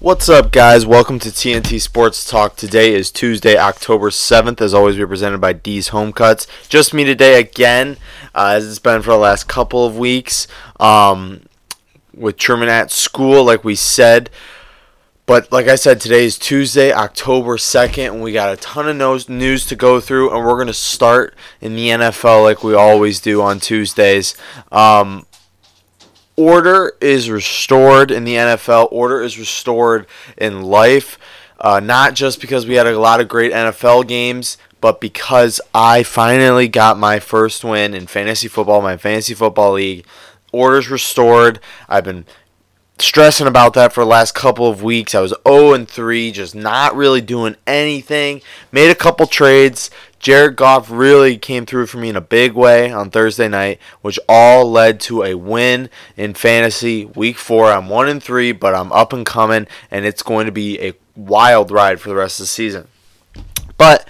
What's up, guys? Welcome to TNT Sports Talk. Today is Tuesday, October 7th. As always, we're presented by D's Home Cuts. Just me today again, uh, as it's been for the last couple of weeks. Um, with Truman at school, like we said. But like I said, today is Tuesday, October 2nd, and we got a ton of news to go through, and we're going to start in the NFL like we always do on Tuesdays. Um, order is restored in the NFL. Order is restored in life. Uh, not just because we had a lot of great NFL games, but because I finally got my first win in fantasy football, my fantasy football league. Orders restored. I've been stressing about that for the last couple of weeks. I was 0 and 3, just not really doing anything. Made a couple trades. Jared Goff really came through for me in a big way on Thursday night, which all led to a win in fantasy week 4. I'm 1 and 3, but I'm up and coming and it's going to be a wild ride for the rest of the season. But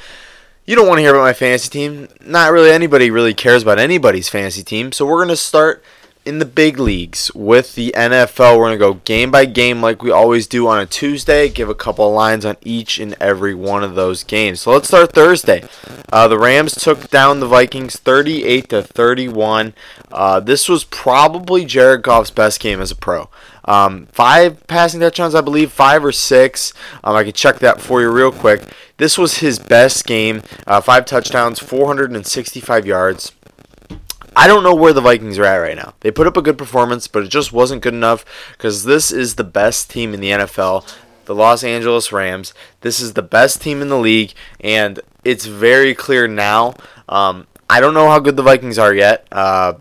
you don't want to hear about my fantasy team. Not really anybody really cares about anybody's fantasy team. So we're going to start in the big leagues with the NFL. We're going to go game by game like we always do on a Tuesday, give a couple of lines on each and every one of those games. So let's start Thursday. Uh, the Rams took down the Vikings 38 to 31. Uh, this was probably Jared Goff's best game as a pro. Um, five passing touchdowns, I believe, five or six. Um, I can check that for you real quick. This was his best game. Uh, five touchdowns, 465 yards. I don't know where the Vikings are at right now. They put up a good performance, but it just wasn't good enough because this is the best team in the NFL, the Los Angeles Rams. This is the best team in the league, and it's very clear now. Um, I don't know how good the Vikings are yet. Uh,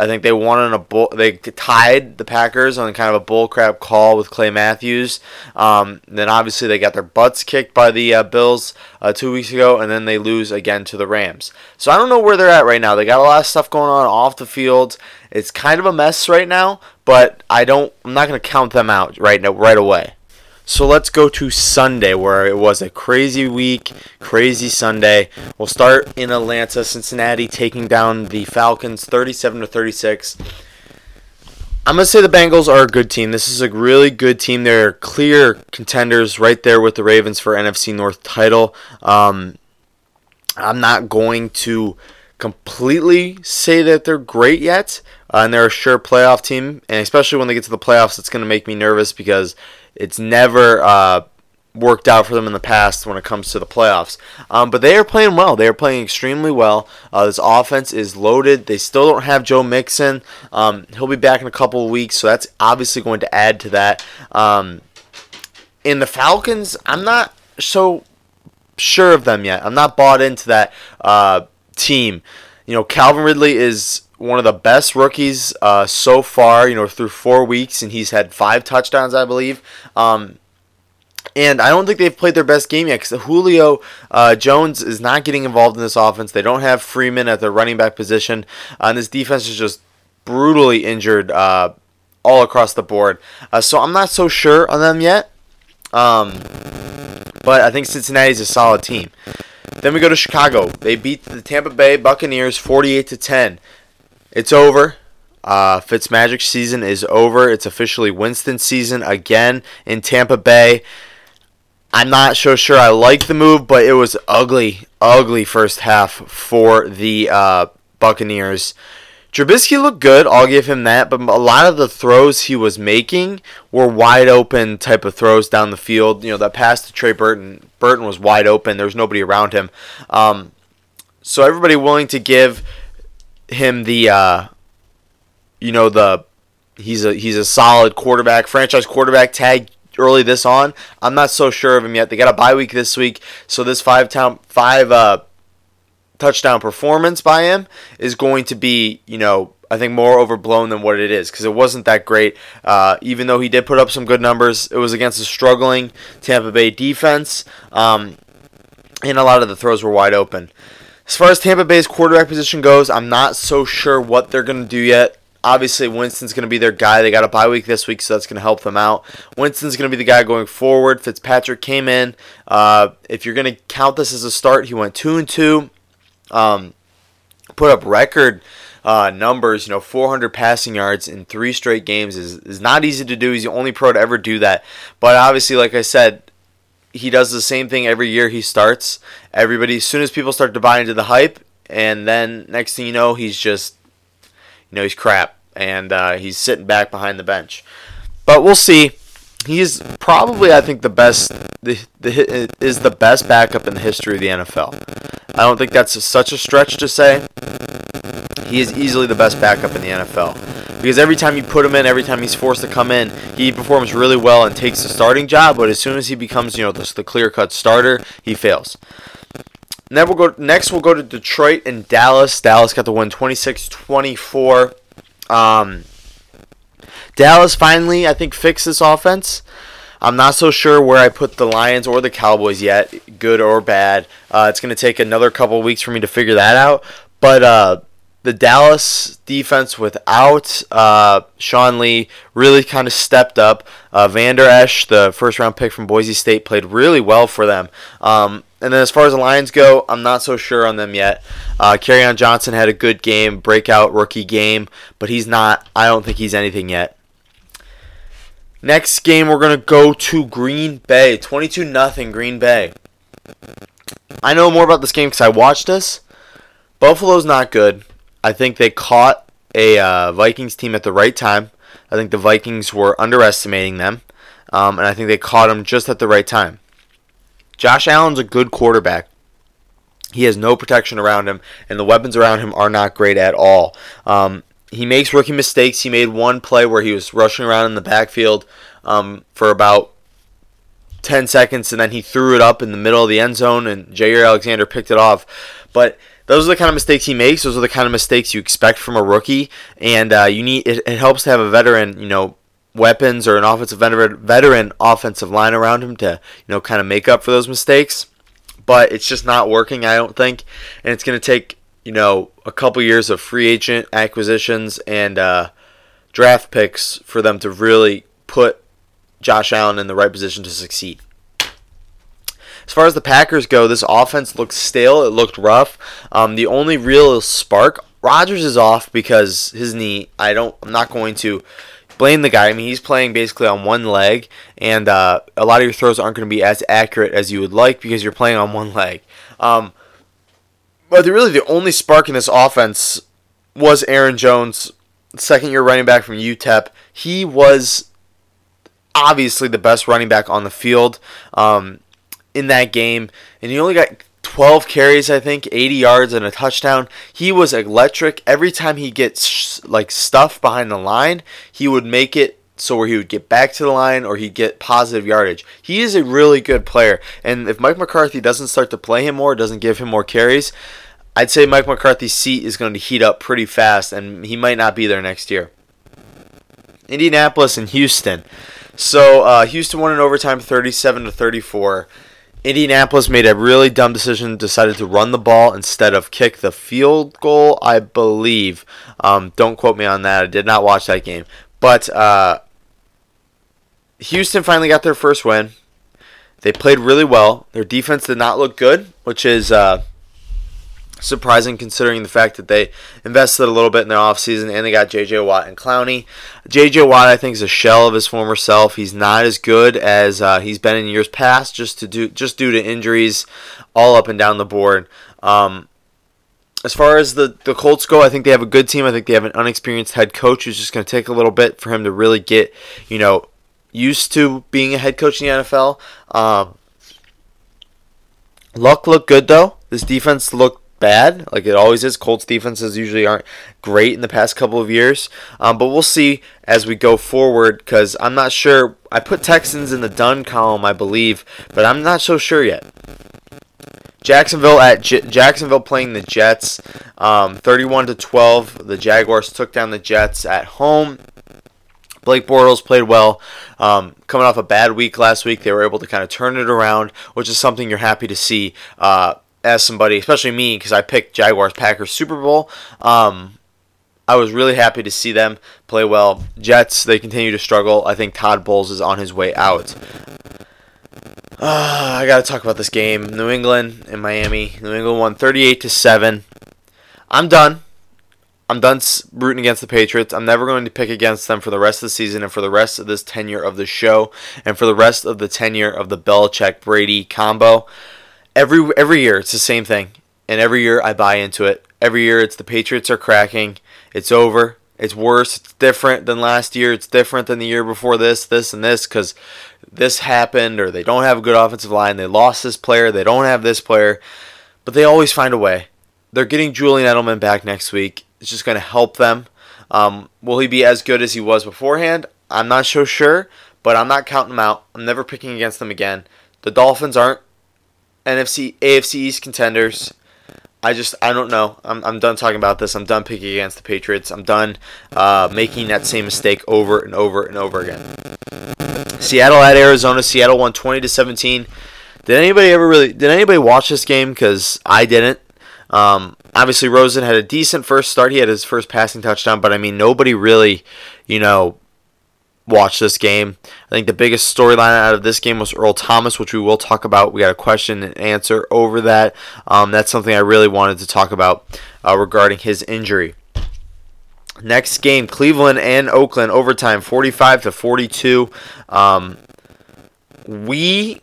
I think they won on a bull. They tied the Packers on kind of a bullcrap call with Clay Matthews. Um, then obviously they got their butts kicked by the uh, Bills uh, two weeks ago, and then they lose again to the Rams. So I don't know where they're at right now. They got a lot of stuff going on off the field. It's kind of a mess right now, but I don't. I'm not going to count them out right now, right away. So let's go to Sunday, where it was a crazy week, crazy Sunday. We'll start in Atlanta, Cincinnati taking down the Falcons 37 to 36. I'm going to say the Bengals are a good team. This is a really good team. They're clear contenders right there with the Ravens for NFC North title. Um, I'm not going to completely say that they're great yet, uh, and they're a sure playoff team. And especially when they get to the playoffs, it's going to make me nervous because it's never uh, worked out for them in the past when it comes to the playoffs. Um, but they are playing well. They are playing extremely well. Uh, this offense is loaded. They still don't have Joe Mixon. Um, he'll be back in a couple of weeks, so that's obviously going to add to that. Um, in the Falcons, I'm not so sure of them yet. I'm not bought into that uh, team. You know, Calvin Ridley is one of the best rookies uh, so far. You know, through four weeks, and he's had five touchdowns, I believe. Um, and I don't think they've played their best game yet because Julio uh, Jones is not getting involved in this offense. They don't have Freeman at their running back position, uh, and this defense is just brutally injured uh, all across the board. Uh, so I'm not so sure on them yet. Um, but I think Cincinnati's a solid team. Then we go to Chicago. They beat the Tampa Bay Buccaneers 48 to 10. It's over. Uh, Fitzmagic season is over. It's officially Winston season again in Tampa Bay. I'm not so sure I like the move, but it was ugly, ugly first half for the uh, Buccaneers. Trubisky looked good, I'll give him that, but a lot of the throws he was making were wide open type of throws down the field. You know, that pass to Trey Burton, Burton was wide open. There was nobody around him. Um, so everybody willing to give him the uh, you know the he's a he's a solid quarterback, franchise quarterback tag early this on. I'm not so sure of him yet. They got a bye week this week, so this five town five uh, touchdown performance by him is going to be you know I think more overblown than what it is because it wasn't that great. Uh, even though he did put up some good numbers, it was against a struggling Tampa Bay defense, um, and a lot of the throws were wide open. As far as Tampa Bay's quarterback position goes, I'm not so sure what they're going to do yet. Obviously, Winston's going to be their guy. They got a bye week this week, so that's going to help them out. Winston's going to be the guy going forward. Fitzpatrick came in. Uh, if you're going to count this as a start, he went two and two. Um, put up record uh, numbers. You know, 400 passing yards in three straight games is, is not easy to do. He's the only pro to ever do that. But obviously, like I said, he does the same thing every year he starts. Everybody, as soon as people start to buy into the hype, and then next thing you know, he's just, you know, he's crap, and uh, he's sitting back behind the bench. But we'll see. He's probably, I think, the best. The, the is the best backup in the history of the NFL. I don't think that's such a stretch to say. He is easily the best backup in the NFL because every time you put him in, every time he's forced to come in, he performs really well and takes the starting job. But as soon as he becomes, you know, the, the clear-cut starter, he fails. then we'll go. Next, we'll go to Detroit and Dallas. Dallas got the win, 26-24. Um, Dallas finally, I think, fixed this offense. I'm not so sure where I put the Lions or the Cowboys yet, good or bad. Uh, it's going to take another couple weeks for me to figure that out. But uh, the Dallas defense without uh, Sean Lee really kind of stepped up. Uh, Vander Esch, the first round pick from Boise State, played really well for them. Um, and then as far as the Lions go, I'm not so sure on them yet. Uh, on Johnson had a good game, breakout rookie game, but he's not. I don't think he's anything yet. Next game, we're going to go to Green Bay. 22 nothing Green Bay. I know more about this game because I watched this. Buffalo's not good. I think they caught a uh, Vikings team at the right time. I think the Vikings were underestimating them. Um, and I think they caught them just at the right time. Josh Allen's a good quarterback. He has no protection around him, and the weapons around him are not great at all. Um, he makes rookie mistakes. He made one play where he was rushing around in the backfield um, for about 10 seconds, and then he threw it up in the middle of the end zone, and Jaire Alexander picked it off. But those are the kind of mistakes he makes. Those are the kind of mistakes you expect from a rookie, and uh, you need it, it helps to have a veteran, you know, weapons or an offensive veteran, veteran offensive line around him to you know kind of make up for those mistakes. But it's just not working, I don't think, and it's going to take you know, a couple years of free agent acquisitions and uh, draft picks for them to really put Josh Allen in the right position to succeed. As far as the Packers go, this offense looked stale. It looked rough. Um, the only real spark, Rodgers is off because his knee. I don't. I'm not going to blame the guy. I mean, he's playing basically on one leg, and uh, a lot of your throws aren't going to be as accurate as you would like because you're playing on one leg. Um, but really, the only spark in this offense was Aaron Jones, second year running back from UTEP. He was obviously the best running back on the field um, in that game, and he only got 12 carries, I think, 80 yards and a touchdown. He was electric. Every time he gets like stuff behind the line, he would make it so where he would get back to the line or he'd get positive yardage. He is a really good player, and if Mike McCarthy doesn't start to play him more, doesn't give him more carries, I'd say Mike McCarthy's seat is going to heat up pretty fast, and he might not be there next year. Indianapolis and Houston. So uh, Houston won in overtime, 37 to 34. Indianapolis made a really dumb decision, decided to run the ball instead of kick the field goal, I believe. Um, don't quote me on that. I did not watch that game. But uh, Houston finally got their first win. They played really well. Their defense did not look good, which is uh, surprising considering the fact that they invested a little bit in their offseason and they got J.J. Watt and Clowney. J.J. Watt, I think, is a shell of his former self. He's not as good as uh, he's been in years past, just to do just due to injuries, all up and down the board. Um, as far as the, the Colts go, I think they have a good team. I think they have an unexperienced head coach who's just going to take a little bit for him to really get, you know, used to being a head coach in the NFL. Um, Luck looked good though. This defense looked bad, like it always is. Colts defenses usually aren't great in the past couple of years, um, but we'll see as we go forward. Because I'm not sure. I put Texans in the done column, I believe, but I'm not so sure yet. Jacksonville at J- Jacksonville playing the Jets, um, 31 to 12. The Jaguars took down the Jets at home. Blake Bortles played well. Um, coming off a bad week last week, they were able to kind of turn it around, which is something you're happy to see uh, as somebody, especially me, because I picked Jaguars Packers Super Bowl. Um, I was really happy to see them play well. Jets, they continue to struggle. I think Todd Bowles is on his way out. Uh, I got to talk about this game. New England and Miami. New England won 38 to 7. I'm done. I'm done rooting against the Patriots. I'm never going to pick against them for the rest of the season and for the rest of this tenure of the show and for the rest of the tenure of the Belichick Brady combo. Every every year it's the same thing, and every year I buy into it. Every year it's the Patriots are cracking. It's over. It's worse. It's different than last year. It's different than the year before this, this, and this because this happened or they don't have a good offensive line. They lost this player. They don't have this player. But they always find a way. They're getting Julian Edelman back next week. It's just going to help them. Um, will he be as good as he was beforehand? I'm not so sure, but I'm not counting them out. I'm never picking against them again. The Dolphins aren't NFC, AFC East contenders. I just I don't know. I'm I'm done talking about this. I'm done picking against the Patriots. I'm done uh, making that same mistake over and over and over again. Seattle at Arizona. Seattle won 20 to 17. Did anybody ever really? Did anybody watch this game? Because I didn't. Um, obviously, Rosen had a decent first start. He had his first passing touchdown, but I mean, nobody really, you know, watch this game. I think the biggest storyline out of this game was Earl Thomas, which we will talk about. We got a question and answer over that. Um, that's something I really wanted to talk about uh, regarding his injury. Next game, Cleveland and Oakland overtime, 45 to 42. Um, we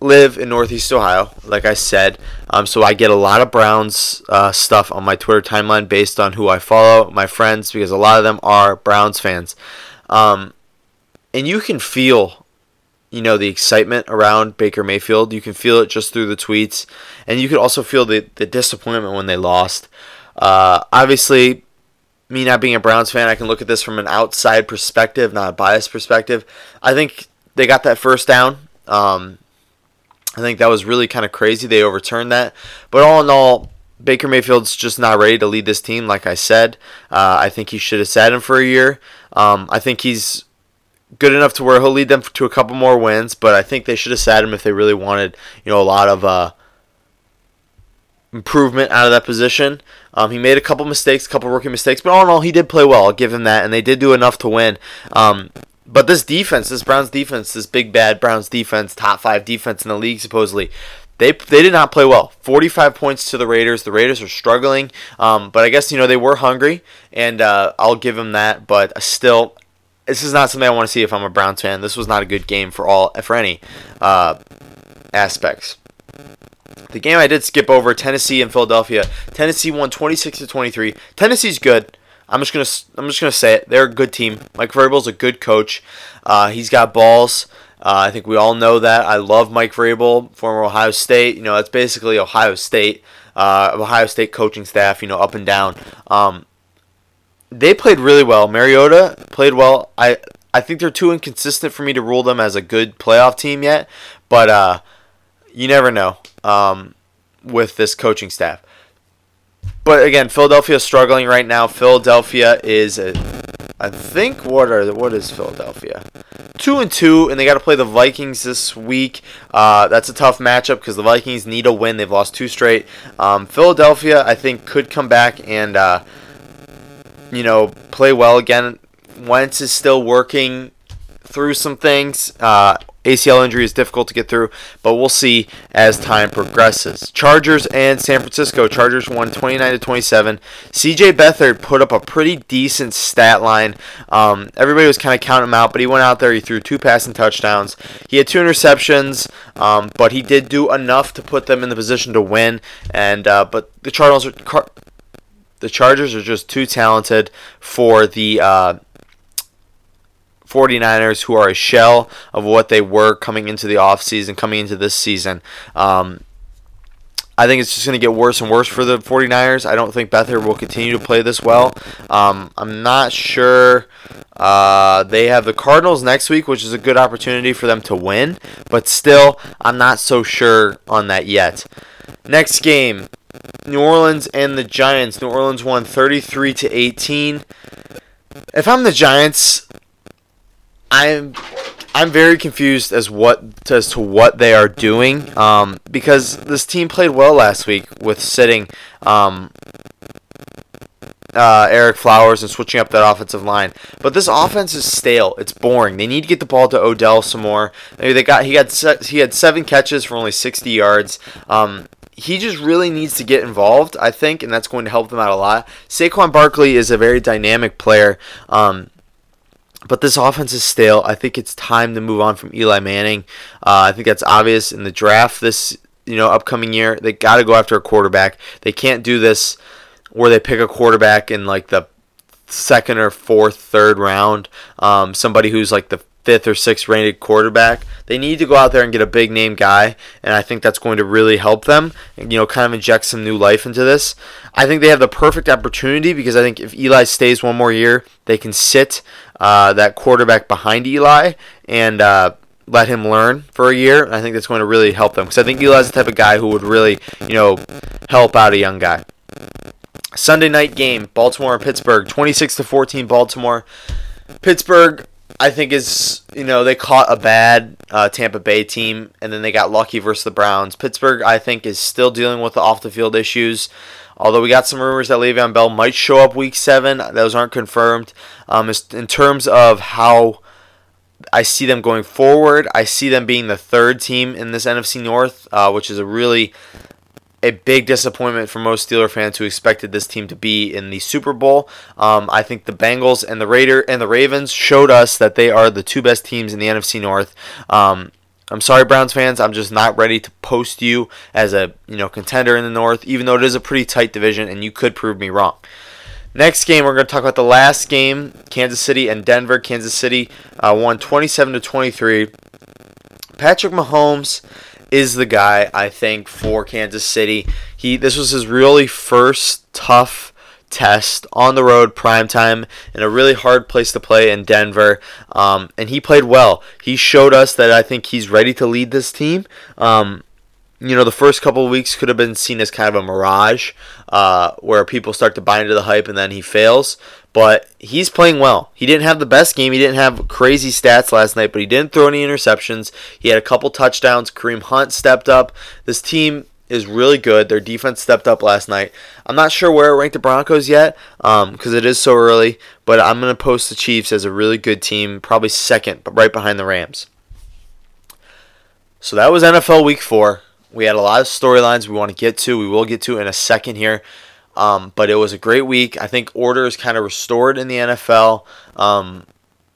live in Northeast Ohio, like I said, um, so I get a lot of Browns uh, stuff on my Twitter timeline based on who I follow, my friends, because a lot of them are Browns fans. Um, and you can feel you know the excitement around Baker Mayfield. You can feel it just through the tweets, and you can also feel the the disappointment when they lost. Uh, obviously, me not being a Browns fan, I can look at this from an outside perspective, not a biased perspective. I think they got that first down. Um, I think that was really kind of crazy. They overturned that, but all in all, Baker Mayfield's just not ready to lead this team. Like I said, uh, I think he should have sat him for a year. Um, I think he's good enough to where he'll lead them to a couple more wins, but I think they should have sat him if they really wanted, you know, a lot of uh, improvement out of that position. Um, he made a couple mistakes, a couple rookie mistakes, but all in all, he did play well. I'll give him that, and they did do enough to win. Um, but this defense, this Browns defense, this big bad Browns defense, top five defense in the league supposedly, they they did not play well. 45 points to the Raiders. The Raiders are struggling, um, but I guess you know they were hungry, and uh, I'll give them that. But still, this is not something I want to see if I'm a Browns fan. This was not a good game for all for any uh, aspects. The game I did skip over Tennessee and Philadelphia. Tennessee won 26 to 23. Tennessee's good. I'm just gonna I'm just gonna say it. They're a good team. Mike Vrabel's a good coach. Uh, he's got balls. Uh, I think we all know that. I love Mike Vrabel, former Ohio State. You know, it's basically Ohio State, uh, Ohio State coaching staff. You know, up and down. Um, they played really well. Mariota played well. I I think they're too inconsistent for me to rule them as a good playoff team yet, but uh, you never know um, with this coaching staff. But again, Philadelphia is struggling right now. Philadelphia is, a, I think, what are what is Philadelphia? Two and two, and they got to play the Vikings this week. Uh, that's a tough matchup because the Vikings need a win. They've lost two straight. Um, Philadelphia, I think, could come back and. Uh, you know, play well again. Wentz is still working through some things. Uh, ACL injury is difficult to get through, but we'll see as time progresses. Chargers and San Francisco. Chargers won 29 to 27. CJ Beathard put up a pretty decent stat line. Um, everybody was kind of counting him out, but he went out there. He threw two passing touchdowns. He had two interceptions, um, but he did do enough to put them in the position to win. And uh, but the Cardinals are Car- the Chargers are just too talented for the uh, 49ers, who are a shell of what they were coming into the offseason, coming into this season. Um, I think it's just going to get worse and worse for the 49ers. I don't think Beathard will continue to play this well. Um, I'm not sure. Uh, they have the Cardinals next week, which is a good opportunity for them to win, but still, I'm not so sure on that yet. Next game, New Orleans and the Giants. New Orleans won 33 to 18. If I'm the Giants, I'm I'm very confused as what as to what they are doing um, because this team played well last week with sitting um, uh, Ereck Flowers and switching up that offensive line. But this offense is stale. It's boring. They need to get the ball to Odell some more. They got he got he had seven catches for only 60 yards. Um, he just really needs to get involved, I think, and that's going to help them out a lot. Saquon Barkley is a very dynamic player. Um, but this offense is stale. I think it's time to move on from Eli Manning. Uh, I think that's obvious in the draft this you know upcoming year. They got to go after a quarterback. They can't do this where they pick a quarterback in like the second or fourth, third round. Um, somebody who's like the fifth or sixth rated quarterback. They need to go out there and get a big name guy, and I think that's going to really help them. You know, kind of inject some new life into this. I think they have the perfect opportunity because I think if Eli stays one more year, they can sit uh, that quarterback behind Eli and. Uh, let him learn for a year. I think that's going to really help them because I think Eli's the type of guy who would really, you know, help out a young guy. Sunday night game, Baltimore and Pittsburgh, 26 to 14 Baltimore. Pittsburgh I think is you know they caught a bad uh, Tampa Bay team and then they got lucky versus the Browns. Pittsburgh I think is still dealing with the off the field issues. Although we got some rumors that Le'Veon Bell might show up Week Seven, those aren't confirmed. Um, in terms of how I see them going forward, I see them being the third team in this NFC North, uh, which is a really a big disappointment for most Steeler fans who expected this team to be in the Super Bowl. Um, I think the Bengals and the Raider and the Ravens showed us that they are the two best teams in the NFC North. Um, I'm sorry, Browns fans. I'm just not ready to post you as a you know contender in the North, even though it is a pretty tight division, and you could prove me wrong. Next game, we're going to talk about the last game: Kansas City and Denver. Kansas City uh, won 27 to 23. Patrick Mahomes is the guy I think for Kansas City. He this was his really first tough test on the road, prime time, in a really hard place to play in Denver. Um, and he played well. He showed us that I think he's ready to lead this team. Um, you know, the first couple weeks could have been seen as kind of a mirage, uh, where people start to buy into the hype and then he fails. But he's playing well. He didn't have the best game. He didn't have crazy stats last night, but he didn't throw any interceptions. He had a couple touchdowns. Kareem Hunt stepped up. This team is really good. Their defense stepped up last night. I'm not sure where it ranked the Broncos yet because um, it is so early, but I'm going to post the Chiefs as a really good team, probably second, but right behind the Rams. So that was NFL Week 4. We had a lot of storylines we want to get to. We will get to in a second here. Um, but it was a great week. I think order is kind of restored in the NFL. Um,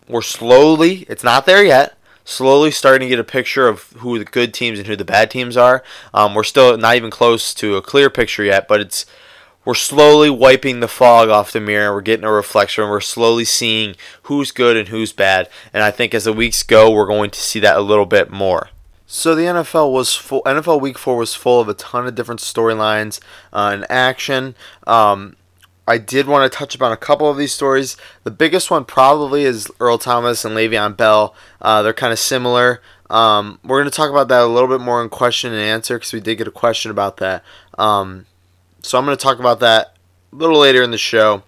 we're slowly, it's not there yet, slowly starting to get a picture of who the good teams and who the bad teams are. Um, we're still not even close to a clear picture yet, but it's we're slowly wiping the fog off the mirror. We're getting a reflection. We're slowly seeing who's good and who's bad. And I think as the weeks go, we're going to see that a little bit more. So the NFL was full. NFL Week Four was full of a ton of different storylines uh, and action. Um, I did want to touch upon a couple of these stories. The biggest one probably is Earl Thomas and Le'Veon Bell. Uh, they're kind of similar. Um, we're going to talk about that a little bit more in question and answer because we did get a question about that. Um, so I'm going to talk about that a little later in the show.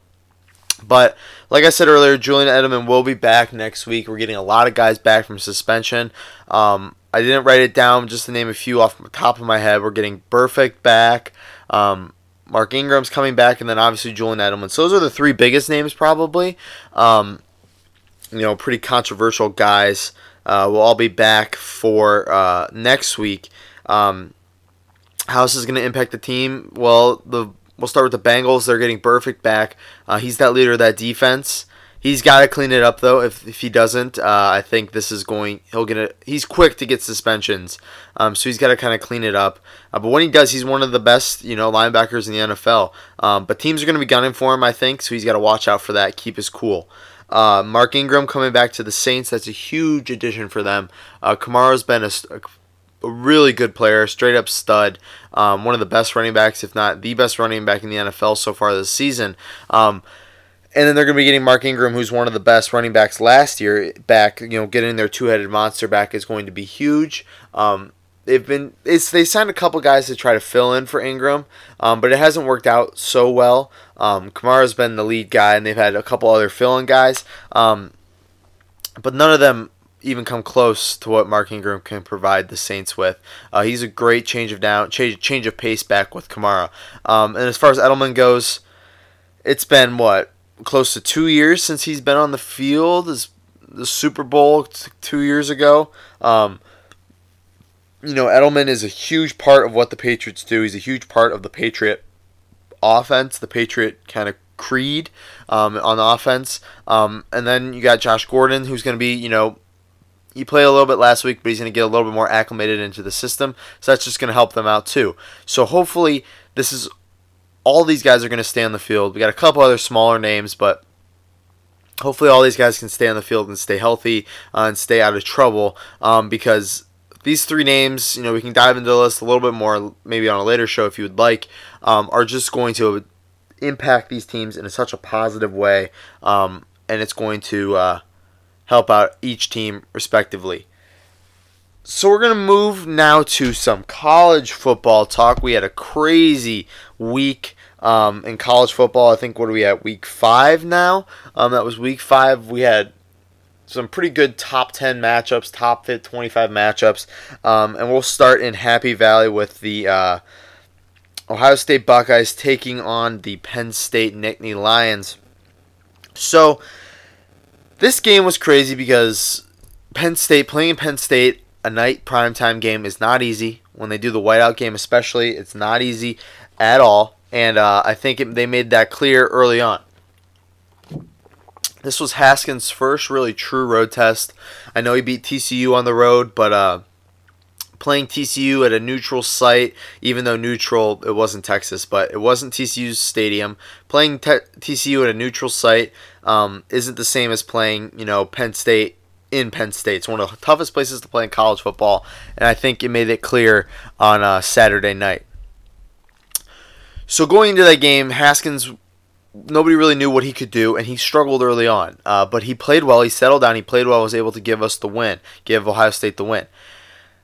But like I said earlier, Julian Edelman will be back next week. We're getting a lot of guys back from suspension. Um, I didn't write it down just to name a few off the top of my head. We're getting Burfict back. Um, Mark Ingram's coming back, and then obviously Julian Edelman. So those are the three biggest names, probably. Um, you know, pretty controversial guys. Uh, will all be back for uh, next week. Um, how this is going to impact the team? Well, the we'll start with the Bengals. They're getting Burfict back. Uh, he's that leader of that defense. He's got to clean it up though. If, if he doesn't, uh, I think this is going. He'll get it. He's quick to get suspensions, um, so he's got to kind of clean it up. Uh, but when he does, he's one of the best, you know, linebackers in the NFL. Um, but teams are going to be gunning for him, I think. So he's got to watch out for that. Keep his cool. Uh, Mark Ingram coming back to the Saints. That's a huge addition for them. Uh, Kamara's been a, a, really good player, straight up stud. Um, one of the best running backs, if not the best running back in the NFL so far this season. Um, and then they're going to be getting Mark Ingram, who's one of the best running backs last year, back. You know, getting their two-headed monster back is going to be huge. Um, they've been it's they signed a couple guys to try to fill in for Ingram, um, but it hasn't worked out so well. Um, Kamara's been the lead guy, and they've had a couple other fill-in guys, um, but none of them even come close to what Mark Ingram can provide the Saints with. Uh, he's a great change of down, change change of pace back with Kamara. Um, and as far as Edelman goes, it's been what close to two years since he's been on the field. Is the Super Bowl t- two years ago. Um, you know, Edelman is a huge part of what the Patriots do. He's a huge part of the Patriot offense, the Patriot kind of creed um, on offense. Um, and then you got Josh Gordon, who's going to be, you know, he played a little bit last week, but he's going to get a little bit more acclimated into the system. So that's just going to help them out too. So hopefully, this is all these guys are going to stay on the field. We got a couple other smaller names, but hopefully all these guys can stay on the field and stay healthy uh, and stay out of trouble um, because these three names, you know, we can dive into the list a little bit more maybe on a later show if you would like, um, are just going to impact these teams in such a positive way, um, and it's going to uh, help out each team respectively. So we're going to move now to some college football talk. We had a crazy week um, in college football. I think what are we at week five now? Um, that was week five. We had some pretty good top 10 matchups, top 25 matchups. Um, and we'll start in Happy Valley with the uh, Ohio State Buckeyes taking on the Penn State Nittany Lions. So, this game was crazy because Penn State, playing Penn State, a night primetime game is not easy. When they do the whiteout game, especially, it's not easy at all. And uh, I think it, they made that clear early on. This was Haskins' first really true road test. I know he beat TCU on the road, but uh, playing TCU at a neutral site, even though neutral, it wasn't Texas, but it wasn't TCU's stadium. Playing te- TCU at a neutral site um, isn't the same as playing, you know, Penn State in Penn State. It's one of the toughest places to play in college football, and I think it made it clear on uh, Saturday night. So going into that game, Haskins, nobody really knew what he could do, and he struggled early on. Uh, but he played well. He settled down. He played well. Was able to give us the win, give Ohio State the win.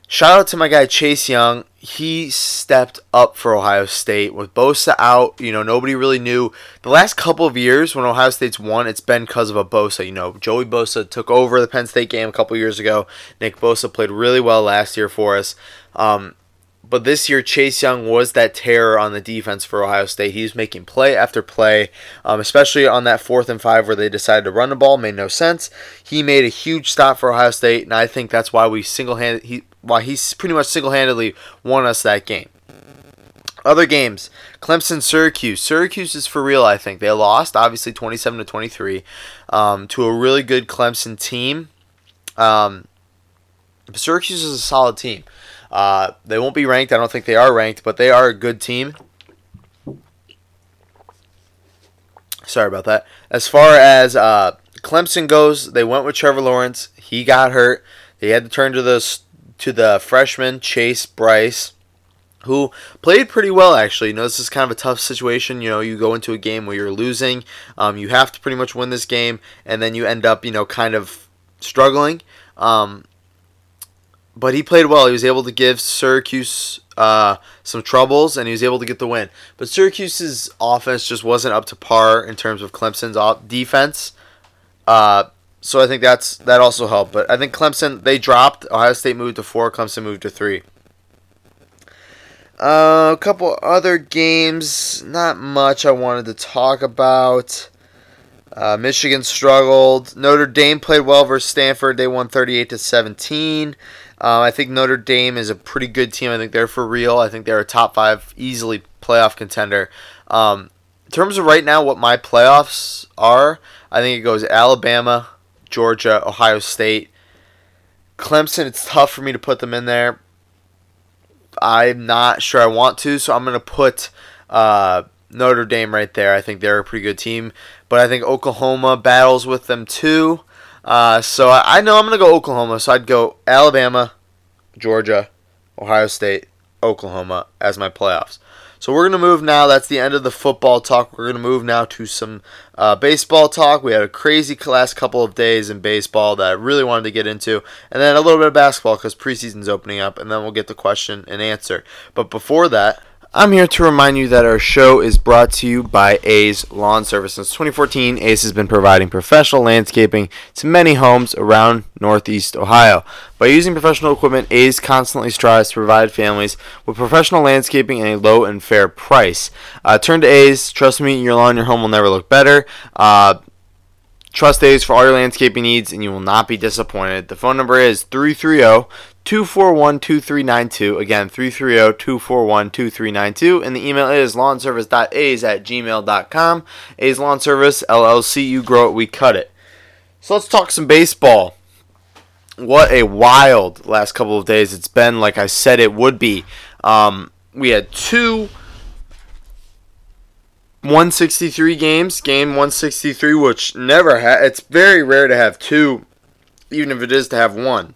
Shout out to my guy Chase Young. He stepped up for Ohio State with Bosa out. You know, nobody really knew. The last couple of years when Ohio State's won, it's been because of a Bosa. You know, Joey Bosa took over the Penn State game a couple years ago. Nick Bosa played really well last year for us. Um, but this year, Chase Young was that terror on the defense for Ohio State. He was making play after play, um, especially on that fourth and five where they decided to run the ball. Made no sense. He made a huge stop for Ohio State, and I think that's why we single handed he why he's pretty much single handedly won us that game. Other games, Clemson, Syracuse. Syracuse is for real. I think they lost, obviously, twenty-seven to twenty-three, um, to a really good Clemson team. Um, Syracuse is a solid team. Uh, they won't be ranked. I don't think they are ranked, but they are a good team. Sorry about that. As far as uh, Clemson goes, they went with Trevor Lawrence. He got hurt. They had to turn to the to the freshman Chase Brice, who played pretty well actually. You know, this is kind of a tough situation. You know, you go into a game where you're losing. Um, you have to pretty much win this game, and then you end up, you know, kind of struggling. Um, but he played well. He was able to give Syracuse uh, some troubles, and he was able to get the win. But Syracuse's offense just wasn't up to par in terms of Clemson's defense. Uh, so I think that's that also helped. But I think Clemson they dropped. Ohio State moved to four. Clemson moved to three. Uh, a couple other games, not much I wanted to talk about. Uh, Michigan struggled. Notre Dame played well versus Stanford. They won 38 to 17. Uh, I think Notre Dame is a pretty good team. I think they're for real. I think they're a top five, easily playoff contender. Um, in terms of right now, what my playoffs are, I think it goes Alabama, Georgia, Ohio State, Clemson. It's tough for me to put them in there. I'm not sure I want to, so I'm going to put uh, Notre Dame right there. I think they're a pretty good team, but I think Oklahoma battles with them too. Uh, so I, I know I'm going to go Oklahoma. So I'd go Alabama, Georgia, Ohio State, Oklahoma as my playoffs. So we're going to move now. That's the end of the football talk. We're going to move now to some uh, baseball talk. We had a crazy last couple of days in baseball that I really wanted to get into. And then a little bit of basketball because preseason's opening up. And then we'll get the question and answer. But before that, I'm here to remind you that our show is brought to you by A's Lawn Service. Since 2014, Ace has been providing professional landscaping to many homes around Northeast Ohio. By using professional equipment, A's constantly strives to provide families with professional landscaping at a low and fair price. Uh, turn to A's. Trust me, your lawn, your home will never look better. Uh, Trust A's for all your landscaping needs, and you will not be disappointed. The phone number is 330 241 2392. Again, 330 241 2392. And the email is lawnservice.a's at gmail.com. A's Lawn Service, LLC. You grow it, we cut it. So let's talk some baseball. What a wild last couple of days it's been, like I said it would be. Um, we had two 163 games, game 163, which never ha- it's very rare to have two, even if it is to have one.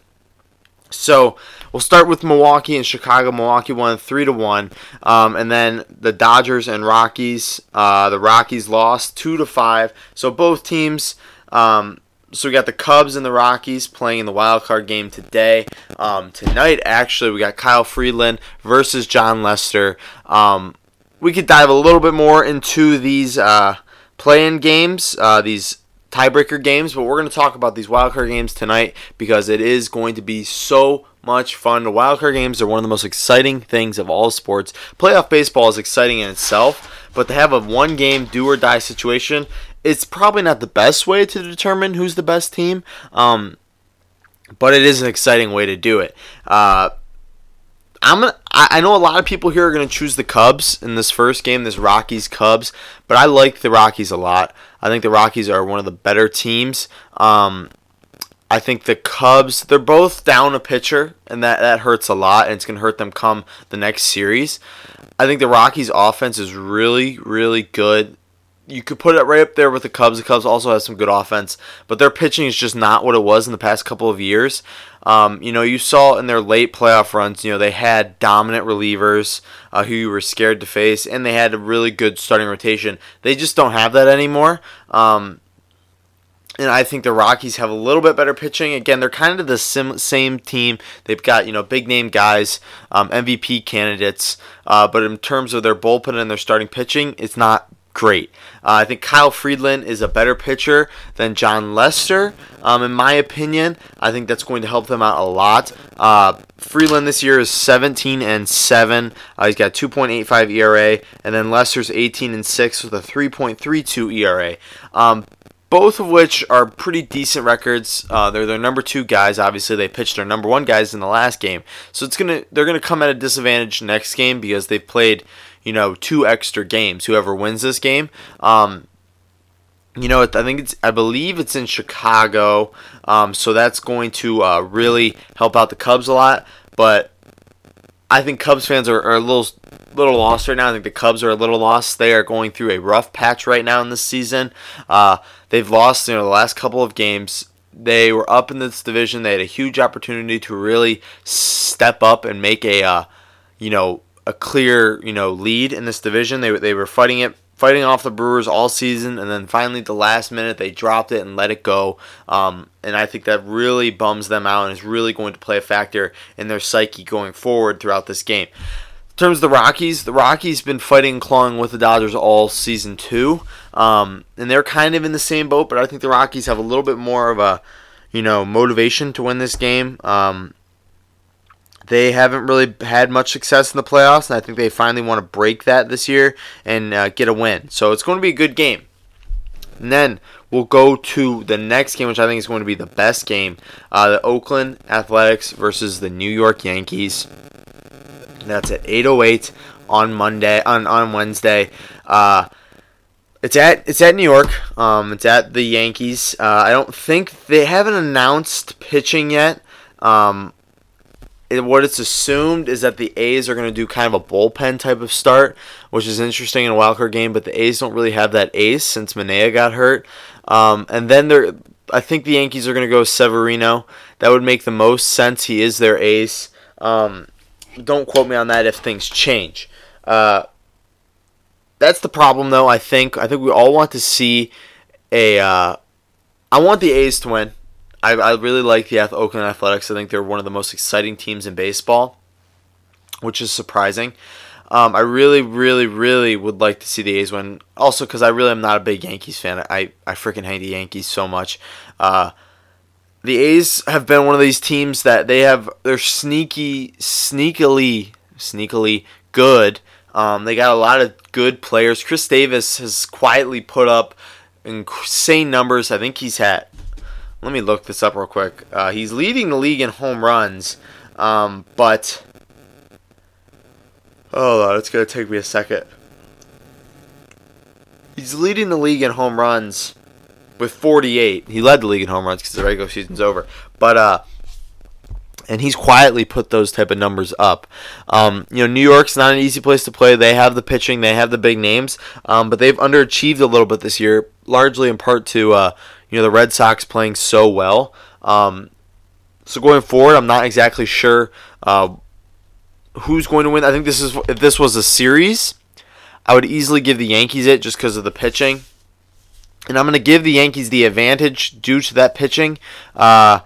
So we'll start with Milwaukee and Chicago. Milwaukee won three to one, um, and then the Dodgers and Rockies. Uh, the Rockies lost two to five. So both teams. Um, so we got the Cubs and the Rockies playing in the wild card game today. Um, tonight, actually, we got Kyle Freeland versus Jon Lester. Um, we could dive a little bit more into these uh, play-in games, uh, these tiebreaker games, but we're going to talk about these wildcard games tonight because it is going to be so much fun. The wildcard games are one of the most exciting things of all sports. Playoff baseball is exciting in itself, but to have a one-game do-or-die situation, it's probably not the best way to determine who's the best team. Um, but it is an exciting way to do it. Uh, I'm gonna, I know a lot of people here are to choose the Cubs in this first game, this Rockies Cubs, but I like the Rockies a lot. I think the Rockies are one of the better teams. Um, I think the Cubs, they're both down a pitcher, and that, that hurts a lot, and it's going to hurt them come the next series. I think the Rockies' offense is really, really good you could put it right up there with the Cubs. The Cubs also have some good offense, but their pitching is just not what it was in the past couple of years. Um, you know, you saw in their late playoff runs, you know, they had dominant relievers uh, who you were scared to face, and they had a really good starting rotation. They just don't have that anymore. Um, and I think the Rockies have a little bit better pitching. Again, they're kind of the sim- same team. They've got you know big name guys, um, MVP candidates, uh, but in terms of their bullpen and their starting pitching, it's not great. Uh, I think Kyle Freeland is a better pitcher than Jon Lester, um, in my opinion. I think that's going to help them out a lot. Uh, Freeland this year is 17 and 7. Uh, he's got 2.85 ERA, and then Lester's 18 and 6 with a 3.32 ERA. Um, both of which are pretty decent records. Uh, they're their number two guys. Obviously, they pitched their number one guys in the last game, so it's gonna they're gonna come at a disadvantage next game because they've played you know, two extra games. Whoever wins this game. Um, you know, I think it's, I believe it's in Chicago, um, so that's going to uh, really help out the Cubs a lot. But I think Cubs fans are, are a little little lost right now. I think the Cubs are a little lost. They are going through a rough patch right now in this season. Uh, they've lost you know the last couple of games. They were up in this division. They had a huge opportunity to really step up and make a uh, you know a clear, you know, lead in this division. They they were fighting it, fighting off the Brewers all season, and then finally the last minute they dropped it and let it go. Um, and I think that really bums them out and is really going to play a factor in their psyche going forward throughout this game. In terms of the Rockies, the Rockies been fighting clawing with the Dodgers all season two, um, and they're kind of in the same boat. But I think the Rockies have a little bit more of a, you know, motivation to win this game. Um, they haven't really had much success in the playoffs, and I think they finally want to break that this year and uh, get a win. So it's going to be a good game. And then we'll go to the next game, which I think is going to be the best game uh, the Oakland Athletics versus the New York Yankees. That's at 8:08 on Monday on on Wednesday. Uh, it's at it's at New York. Um, it's at the Yankees. Uh, I don't think they haven't announced pitching yet. Um, it, what it's assumed is that the A's are going to do kind of a bullpen type of start, which is interesting in a wildcard game. But the A's don't really have that ace since Manaea got hurt. Um, and then they're, I think the Yankees are going to go Severino. That would make the most sense. He is their ace. Um, don't quote me on that if things change. Uh, that's the problem, though. I think I think we all want to see a. Uh, I want the A's to win. I, I really like the Oakland Athletics. I think they're one of the most exciting teams in baseball, which is surprising. Um, I really, really, really would like to see the A's win. Also, because I really am not a big Yankees fan. I, I freaking hate the Yankees so much. Uh, the A's have been one of these teams that they have. They're sneaky, sneakily, sneakily good. Um, they got a lot of good players. Khris Davis has quietly put up insane numbers. I think he's had. Let me look this up real quick. Uh, he's leading the league in home runs, um, but on, it's gonna take me a second. He's leading the league in home runs with 48. He led the league in home runs because the regular season's over, but uh, and he's quietly put those type of numbers up. Um, you know, New York's not an easy place to play. They have the pitching, they have the big names, um, but they've underachieved a little bit this year, largely in part to uh, you know the Red Sox playing so well. Um, so going forward, I'm not exactly sure uh, who's going to win. I think this is if this was a series, I would easily give the Yankees it just because of the pitching, and I'm going to give the Yankees the advantage due to that pitching. Uh,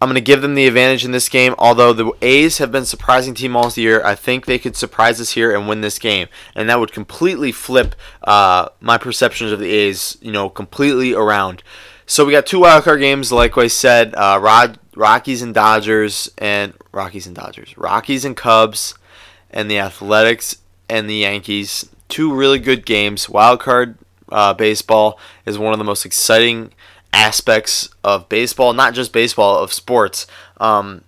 I'm going to give them the advantage in this game. Although the A's have been surprising team all year, I think they could surprise us here and win this game, and that would completely flip uh, my perceptions of the A's, you know, completely around. So we got two wildcard games, like I said, uh, Rod, Rockies and Dodgers, and Rockies and Dodgers, Rockies and Cubs, and the Athletics and the Yankees. Two really good games. Wildcard uh, baseball is one of the most exciting aspects of baseball, not just baseball, of sports. Um,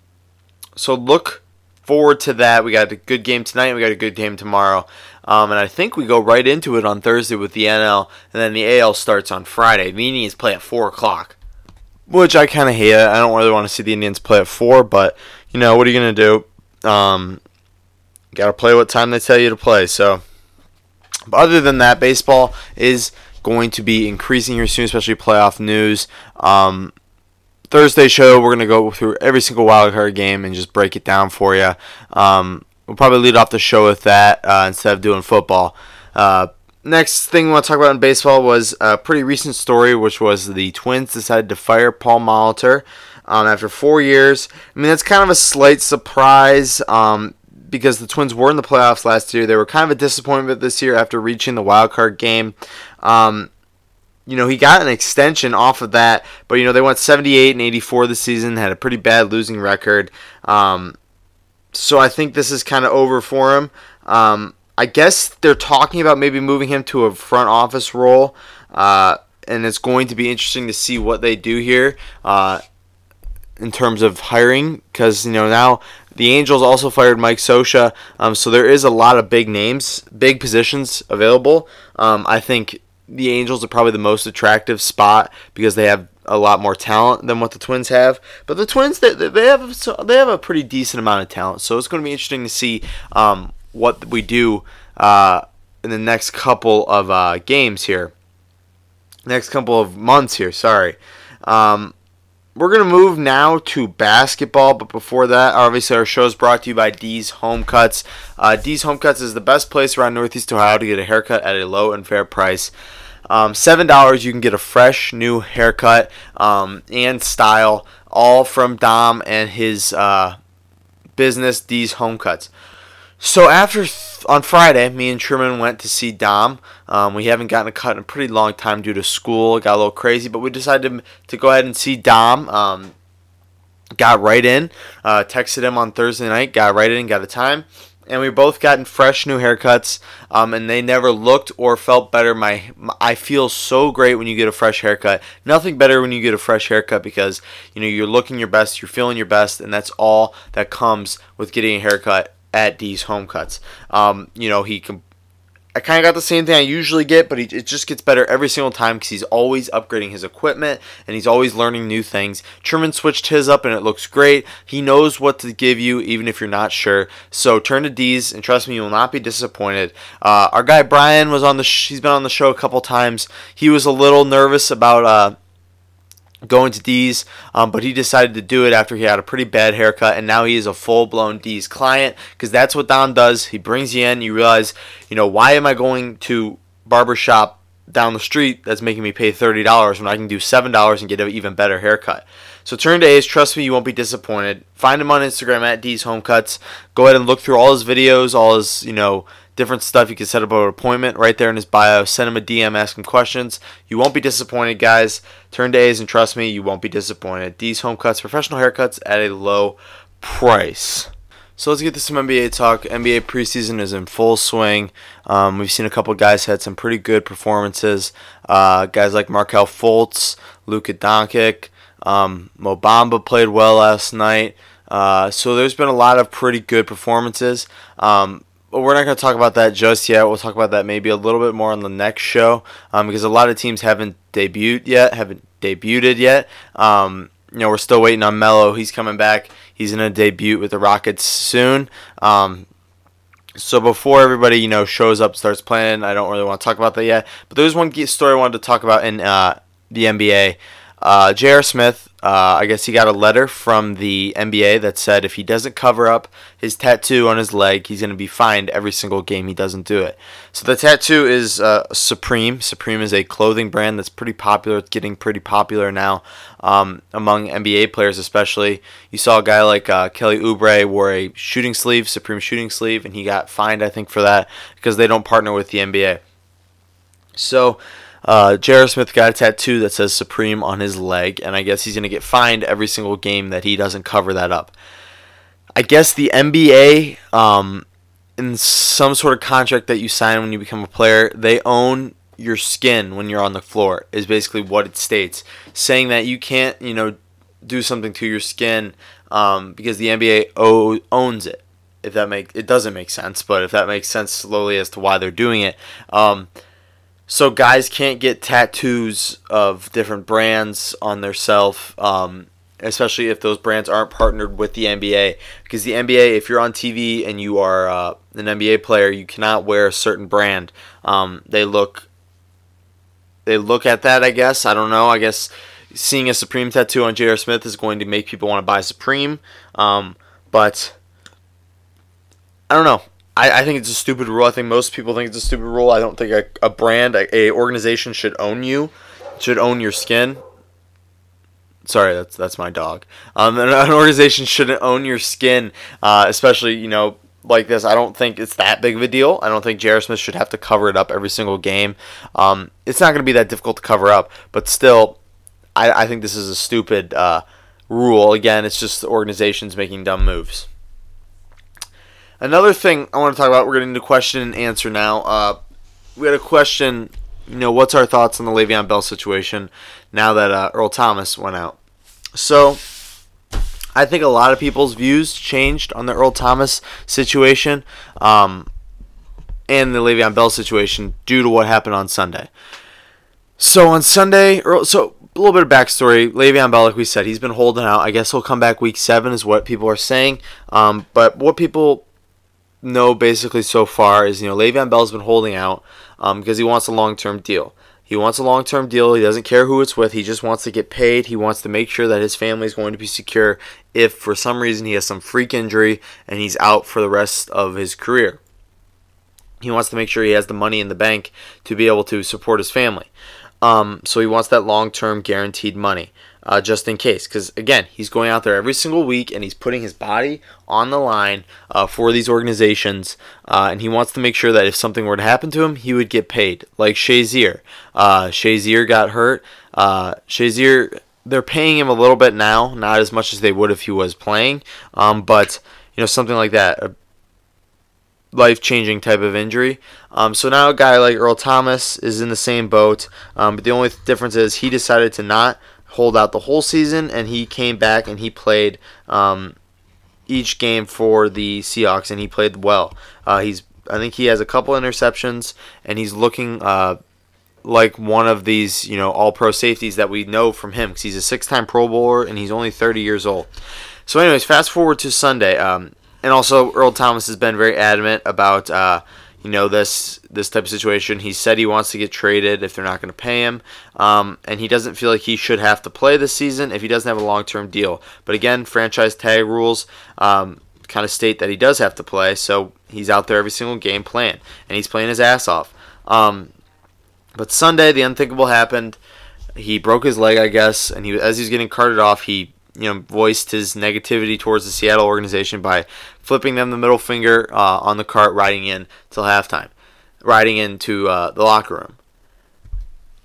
so look forward to that. We got a good game tonight. We got a good game tomorrow. Um, and I think we go right into it on Thursday with the NL, and then the AL starts on Friday. The Indians play at 4 o'clock, which I kind of hate. I don't really want to see the Indians play at 4, but, you know, what are you going to do? Um, got to play what time they tell you to play. So, but other than that, baseball is going to be increasing here soon, especially playoff news. Um, Thursday show, we're going to go through every single wildcard game and just break it down for you. Um, we'll probably lead off the show with that uh, instead of doing football. Uh, next thing we want to talk about in baseball was a pretty recent story, which was the Twins decided to fire Paul Molitor um, after four years. I mean, that's kind of a slight surprise. Um, because the Twins were in the playoffs last year. They were kind of a disappointment this year after reaching the wild card game. Um, you know, he got an extension off of that, but you know they went 78 and 84 this season, had a pretty bad losing record. Um, so I think this is kind of over for him. Um, I guess they're talking about maybe moving him to a front office role, uh, and it's going to be interesting to see what they do here uh, in terms of hiring, because you know now the Angels also fired Mike Scioscia, um, so there is a lot of big names, big positions available. Um, I think the Angels are probably the most attractive spot because they have a lot more talent than what the Twins have. But the Twins, they, they have they have a pretty decent amount of talent, so it's going to be interesting to see um, what we do uh, in the next couple of uh, games here, next couple of months here. Sorry. Um, we're going to move now to basketball, but before that, obviously, our show is brought to you by D's Home Cuts. Uh, D's Home Cuts is the best place around Northeast Ohio to get a haircut at a low and fair price. Um, $7, you can get a fresh new haircut um, and style, all from Dom and his uh, business, D's Home Cuts. So after th- on Friday, me and Truman went to see Dom. Um, we haven't gotten a cut in a pretty long time due to school. It got a little crazy, but we decided to, go ahead and see Dom. Um, got right in. Uh, texted him on Thursday night. Got right in. Got a time. And we both gotten fresh new haircuts, um, and they never looked or felt better. My, my, I feel so great when you get a fresh haircut. Nothing better when you get a fresh haircut because you know you're looking your best, you're feeling your best, and that's all that comes with getting a haircut at D's Home Cuts. Um, you know, he can. I kind of got the same thing I usually get, but he, it just gets better every single time because he's always upgrading his equipment and he's always learning new things. Truman switched his up and it looks great. He knows what to give you even if you're not sure. So turn to D's and trust me, you will not be disappointed. Uh, our guy Brian was on the. Sh- he's been on the show a couple times. He was a little nervous about. Uh, going to D's, um, but he decided to do it after he had a pretty bad haircut, and now he is a full blown D's client because that's what Dom does. He brings you in, you realize, you know, why am I going to barbershop down the street that's making me pay $30 when I can do $7 and get an even better haircut? So turn to A's. Trust me, you won't be disappointed. Find him on Instagram at D's Home Cuts. Go ahead and look through all his videos, all his, you know, different stuff. You can set up an appointment right there in his bio. Send him a DM, ask him questions. You won't be disappointed, guys. Turn to A's and trust me, you won't be disappointed. D's Home Cuts, professional haircuts at a low price. So let's get to some NBA talk. NBA preseason is in full swing. Um, we've seen a couple guys had some pretty good performances. Uh, guys like Markelle Fultz, Luka Doncic, um, Mo Bamba played well last night. Uh, so there's been a lot of pretty good performances. Um, we're not going to talk about that just yet. We'll talk about that maybe a little bit more on the next show um, because a lot of teams haven't debuted yet, haven't debuted yet. Um, you know, we're still waiting on Melo. He's coming back. He's going to debut with the Rockets soon. Um, so before everybody, you know, shows up, starts playing, I don't really want to talk about that yet. But there's one story I wanted to talk about in uh, the NBA. Uh, J.R. Smith, uh, I guess he got a letter from the NBA that said if he doesn't cover up his tattoo on his leg, he's going to be fined every single game he doesn't do it. So the tattoo is uh, Supreme. Supreme is a clothing brand that's pretty popular. It's getting pretty popular now um, among NBA players, especially. You saw a guy like uh, Kelly Oubre wore a shooting sleeve, Supreme shooting sleeve, and he got fined, I think, for that because they don't partner with the NBA. So uh. Smith got a tattoo that says Supreme on his leg, and I guess he's going to get fined every single game that he doesn't cover that up. I guess the NBA, um, in some sort of contract that you sign when you become a player, they own your skin when you're on the floor, is basically what it states. Saying that you can't, you know, do something to your skin um, because the NBA o- owns it. If that make it doesn't make sense, but if that makes sense slowly as to why they're doing it. Um, so guys can't get tattoos of different brands on their self, um, especially if those brands aren't partnered with the NBA. Because the NBA, if you're on TV and you are uh, an NBA player, you cannot wear a certain brand. Um, they look, they look at that. I guess I don't know. I guess seeing a Supreme tattoo on J.R. Smith is going to make people want to buy Supreme, um, but I don't know. I, I think it's a stupid rule. I think most people think it's a stupid rule. I don't think a, a brand, a, a organization should own you, should own your skin. Sorry, that's that's my dog. Um, an, an organization shouldn't own your skin, uh, especially you know like this. I don't think it's that big of a deal. I don't think J.R. Smith should have to cover it up every single game. Um, it's not going to be that difficult to cover up, but still, I, I think this is a stupid uh, rule. Again, it's just organizations making dumb moves. Another thing I want to talk about, we're getting into question and answer now. Uh, we had a question, you know, what's our thoughts on the Le'Veon Bell situation now that uh, Earl Thomas went out? So, I think a lot of people's views changed on the Earl Thomas situation um, and the Le'Veon Bell situation due to what happened on Sunday. So on Sunday, Earl, so a little bit of backstory. Le'Veon Bell, like we said, he's been holding out. I guess he'll come back week seven, is what people are saying. Um, but what people know basically so far is you know Le'Veon Bell's been holding out um, because he wants a long term deal. He wants a long term deal. He doesn't care who it's with. He just wants to get paid. He wants to make sure that his family is going to be secure if for some reason he has some freak injury and he's out for the rest of his career. He wants to make sure he has the money in the bank to be able to support his family. Um, so he wants that long term guaranteed money uh, just in case. Because again, he's going out there every single week and he's putting his body on the line uh, for these organizations, uh, and he wants to make sure that if something were to happen to him, he would get paid. Like Shazier, uh, Shazier got hurt. Uh, Shazier, they're paying him a little bit now, not as much as they would if he was playing, um, but you know something like that. A, life changing type of injury. Um, so now a guy like Earl Thomas is in the same boat, um, but the only difference is he decided to not hold out the whole season, and he came back and he played um, each game for the Seahawks, and he played well. Uh, he's I think he has a couple interceptions, and he's looking uh, like one of these you know All Pro safeties that we know from him because he's a six-time Pro Bowler and he's only 30 years old. So, anyways, fast forward to Sunday, um, and also Earl Thomas has been very adamant about. Uh, you know this this type of situation. He said he wants to get traded if they're not going to pay him, um, and he doesn't feel like he should have to play this season if he doesn't have a long term deal. But again, franchise tag rules um, kind of state that he does have to play, so he's out there every single game playing, and he's playing his ass off. Um, but Sunday, the unthinkable happened. He broke his leg, I guess, and he as he was getting carted off, he you know voiced his negativity towards the Seattle organization by flipping them the middle finger uh, on the cart, riding in till halftime, riding into uh, the locker room.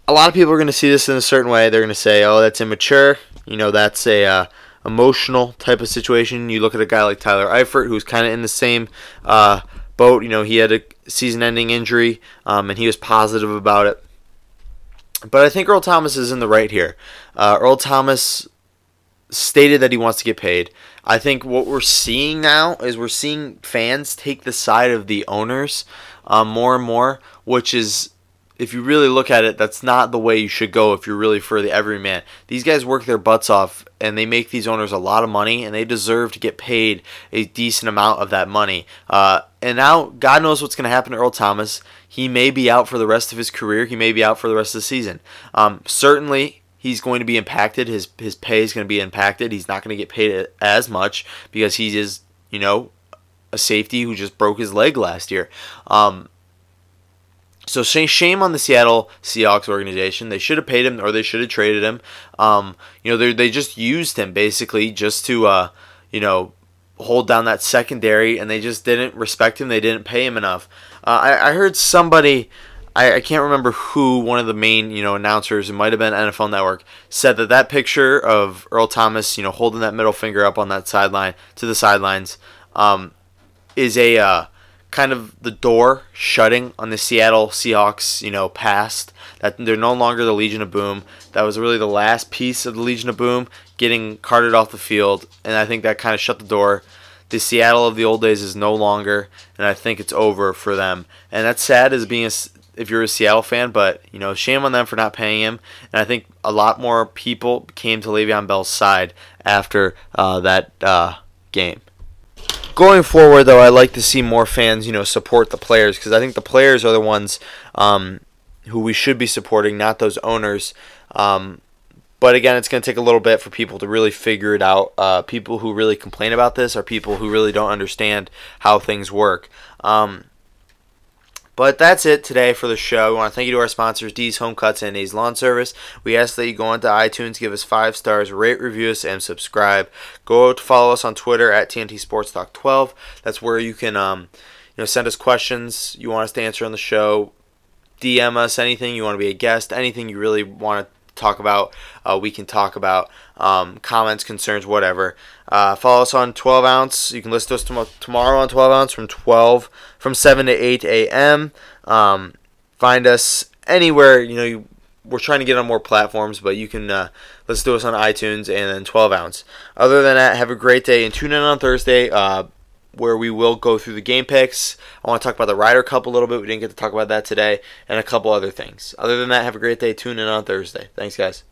A lot of people are going to see this in a certain way. They're going to say, "Oh, that's immature." You know, that's a uh, emotional type of situation. You look at a guy like Tyler Eifert, who's kind of in the same uh, boat. You know, he had a season-ending injury, um, and he was positive about it. But I think Earl Thomas is in the right here. Uh, Earl Thomas stated that he wants to get paid. I think what we're seeing now is we're seeing fans take the side of the owners um, more and more, which is, if you really look at it, that's not the way you should go if you're really for the everyman. These guys work their butts off and they make these owners a lot of money and they deserve to get paid a decent amount of that money. Uh, and now, God knows what's going to happen to Earl Thomas. He may be out for the rest of his career, he may be out for the rest of the season. Um, certainly, he's going to be impacted. His his pay is going to be impacted. He's not going to get paid as much because he is, you know, a safety who just broke his leg last year. Um, so shame on the Seattle Seahawks organization. They should have paid him or they should have traded him. Um, you know, they they just used him basically just to uh, you know hold down that secondary, and they just didn't respect him. They didn't pay him enough. Uh, I, I heard somebody I, I can't remember who one of the main you know announcers, it might have been NFL Network, said that that picture of Earl Thomas, you know, holding that middle finger up on that sideline to the sidelines, um, is a uh, kind of the door shutting on the Seattle Seahawks, you know, past that they're no longer the Legion of Boom. That was really the last piece of the Legion of Boom getting carted off the field, and I think that kind of shut the door. The Seattle of the old days is no longer, and I think it's over for them. And that's sad as being a, if you're a Seattle fan, but you know, shame on them for not paying him. And I think a lot more people came to Le'Veon Bell's side after uh, that uh, game. Going forward, though, I like to see more fans, you know, support the players because I think the players are the ones um, who we should be supporting, not those owners. Um, but again, it's going to take a little bit for people to really figure it out. Uh, people who really complain about this are people who really don't understand how things work. Um, but that's it today for the show. We want to thank you to our sponsors, D's Home Cuts and A's Lawn Service. We ask that you go onto iTunes, give us five stars, rate, review us, and subscribe. Go to follow us on Twitter at TNT Sports Talk 12. That's where you can, um, you know, send us questions you want us to answer on the show. DM us anything you want to be a guest, anything you really want to talk about, uh, we can talk about. Um, comments, concerns, whatever. Uh, follow us on 12 ounce. You can listen to us tom- tomorrow on 12 ounce from 12 from 7 to 8 a.m. Um, find us anywhere. You know, you, we're trying to get on more platforms, but you can uh, listen to us on iTunes and then 12 ounce. Other than that, have a great day and tune in on Thursday. Where we will go through the game picks. I want to talk about the Ryder Cup a little bit. We didn't get to talk about that today, and a couple other things. Other than that, have a great day. Tune in on Thursday. Thanks, guys.